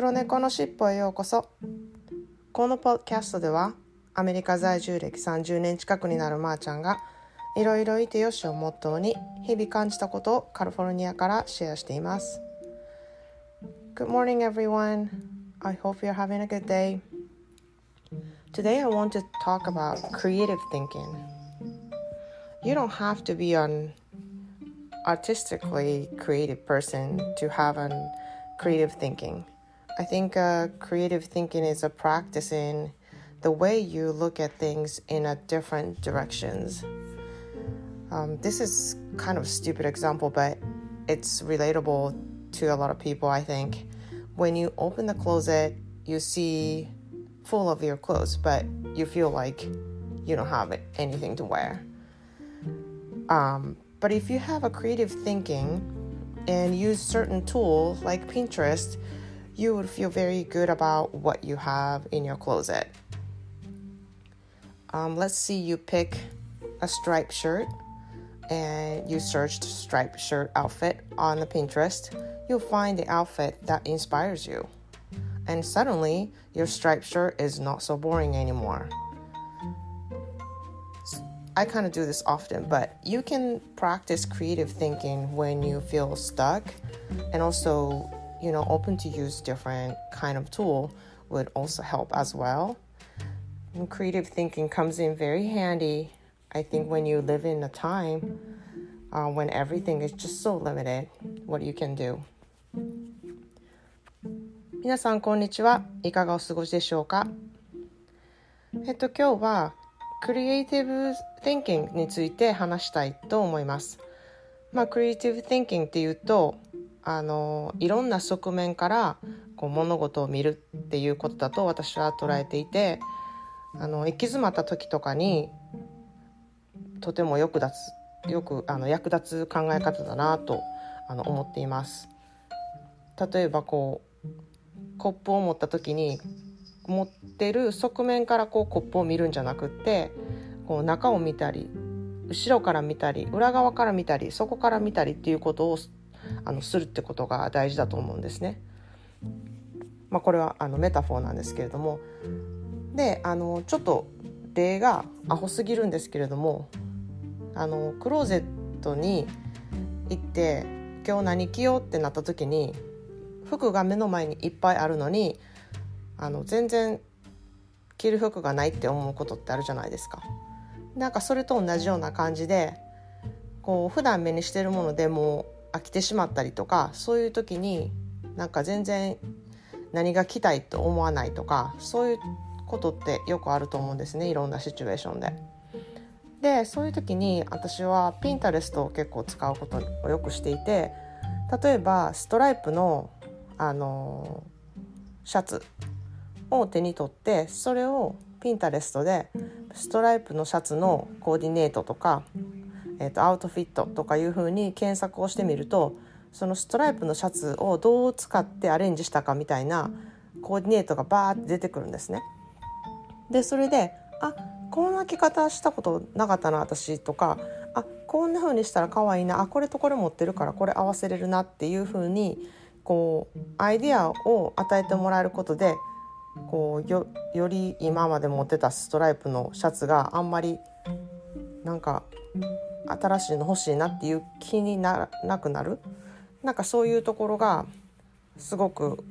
黒猫のしっぽへようこそこのポッドキャストではアメリカ在住歴30年近くになるまーちゃんがいろいろいてよしをモットーに日々感じたことをカリフォルニアからシェアしています Good morning everyone I hope you're having a good day Today I want to talk about creative thinking You don't have to be an artistically creative person to have an creative thinking. I think uh, creative thinking is a practice in the way you look at things in a different directions. Um, this is kind of a stupid example, but it's relatable to a lot of people. I think when you open the closet, you see full of your clothes, but you feel like you don't have anything to wear. Um, but if you have a creative thinking and use certain tools like Pinterest, you would feel very good about what you have in your closet. Um, let's see, you pick a striped shirt and you searched striped shirt outfit on the Pinterest. You'll find the outfit that inspires you. And suddenly, your striped shirt is not so boring anymore. I kind of do this often, but you can practice creative thinking when you feel stuck and also, you know, open to use different kind of tool would also help as well. And creative thinking comes in very handy, I think, when you live in a time uh, when everything is just so limited, what you can do. 皆さんこんにちは。いかがお過ごしでしょうかえっと今日はクリエイティブ thinking について話したいと思います。まあ、クリエイティブ thinking っていうと あのいろんな側面からこう物事を見るっていうことだと私は捉えていてあの行き詰まった時とかにとてもよく立つよくあの役立つ考え方だなとあの思っています。例えばこうコップを持った時に持ってる側面からこうコップを見るんじゃなくってこう中を見たり後ろから見たり裏側から見たりそこから見たりっていうことをあのするってことが大事だと思うんですね。まあ、これはあのメタフォーなんですけれどもであのちょっと例がアホすぎるんですけれどもあのクローゼットに行って今日何着ようってなった時に服が目の前にいっぱいあるのにあの全然着る服がないって思うことってあるじゃないですか。なんかそれと同じような感じでこう普段目にしてるものでも飽きてしまったりとかそういう時になんか全然何が着たいと思わないとかそういうことってよくあると思うんですねいろんなシチュエーションで。でそういう時に私はピンタレストを結構使うことをよくしていて例えばストライプのあのシャツを手に取ってそれをピンタレストでストライプのシャツのコーディネートとか、えー、とアウトフィットとかいうふうに検索をしてみるとそのストライプのシャツをどう使ってアレンジしたかみたいなコーディネートがバーって出てくるんですね。でそれであこんな着方したことなかったな私とかあこんな風にしたら可愛いなあこれとこれ持ってるからこれ合わせれるなっていう風にこうアイデアを与えてもらえることでこうよより今まで持ってたストライプのシャツがあんまりなんか新しいの欲しいなっていう気にならなくなる？なんかそういうところがすごく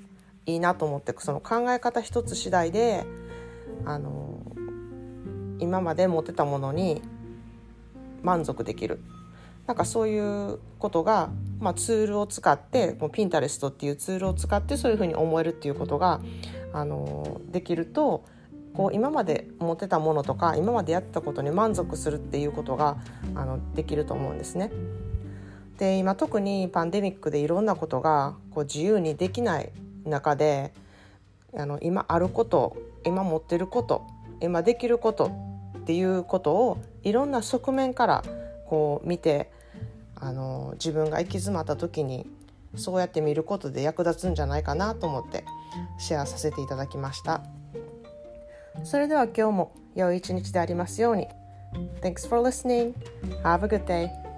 いいなと思ってその考え方一つ次第であの今まで持ってたものに満足できる。なんかそういうことが、まあ、ツールを使ってもうピンタレストっていうツールを使ってそういうふうに思えるっていうことがあのできるとこう今まで持ってたものとか今までやったことに満足するっていうことがあのできると思うんですね。で今特にパンデミックでいろんなことがこう自由にできない中であの今あること今持ってること今できることっていうことをいろんな側面からこう見てあの自分が行き詰まった時にそうやって見ることで役立つんじゃないかなと思ってシェアさせていただきましたそれでは今日も良い一日でありますように Thanks for listening. Have a good day.